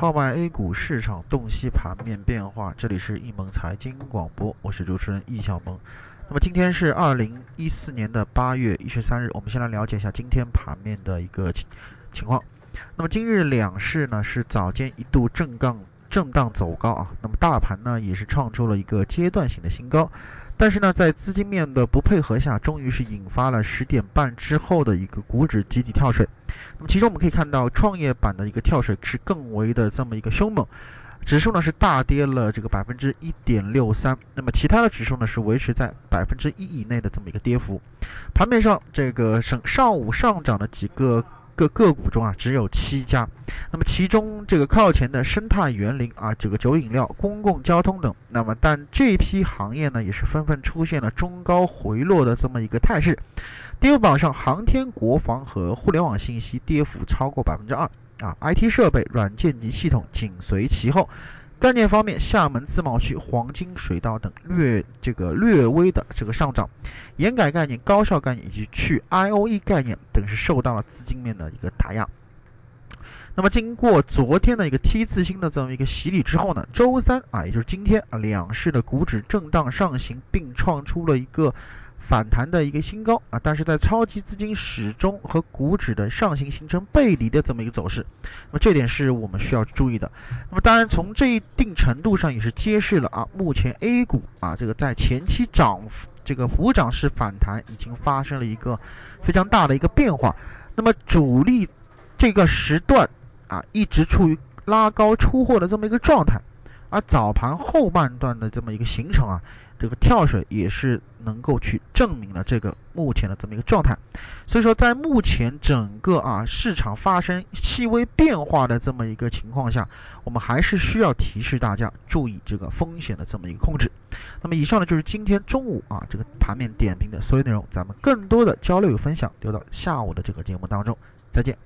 号外 A 股市场洞悉盘面变化，这里是易盟财经广播，我是主持人易小萌。那么今天是二零一四年的八月一十三日，我们先来了解一下今天盘面的一个情情况。那么今日两市呢是早间一度震荡震荡走高啊，那么大盘呢也是创出了一个阶段性的新高。但是呢，在资金面的不配合下，终于是引发了十点半之后的一个股指集体跳水。那么其中我们可以看到，创业板的一个跳水是更为的这么一个凶猛，指数呢是大跌了这个百分之一点六三。那么其他的指数呢是维持在百分之一以内的这么一个跌幅。盘面上，这个上上午上涨的几个。个个股中啊，只有七家。那么其中这个靠前的生态园林啊，这个酒饮料、公共交通等，那么但这批行业呢，也是纷纷出现了中高回落的这么一个态势。跌幅榜上，航天、国防和互联网信息跌幅超过百分之二啊，IT 设备、软件及系统紧随其后。概念方面，厦门自贸区、黄金水稻等略这个略微的这个上涨，盐改概念、高效概念以及去 I O E 概念等是受到了资金面的一个打压。那么，经过昨天的一个 T 字星的这么一个洗礼之后呢，周三啊，也就是今天啊，两市的股指震荡上行，并创出了一个。反弹的一个新高啊，但是在超级资金始终和股指的上行形成背离的这么一个走势，那么这点是我们需要注意的。那么当然，从这一定程度上也是揭示了啊，目前 A 股啊这个在前期涨这个补涨式反弹已经发生了一个非常大的一个变化。那么主力这个时段啊一直处于拉高出货的这么一个状态，而早盘后半段的这么一个形成啊。这个跳水也是能够去证明了这个目前的这么一个状态，所以说在目前整个啊市场发生细微变化的这么一个情况下，我们还是需要提示大家注意这个风险的这么一个控制。那么以上呢就是今天中午啊这个盘面点评的所有内容，咱们更多的交流与分享留到下午的这个节目当中，再见。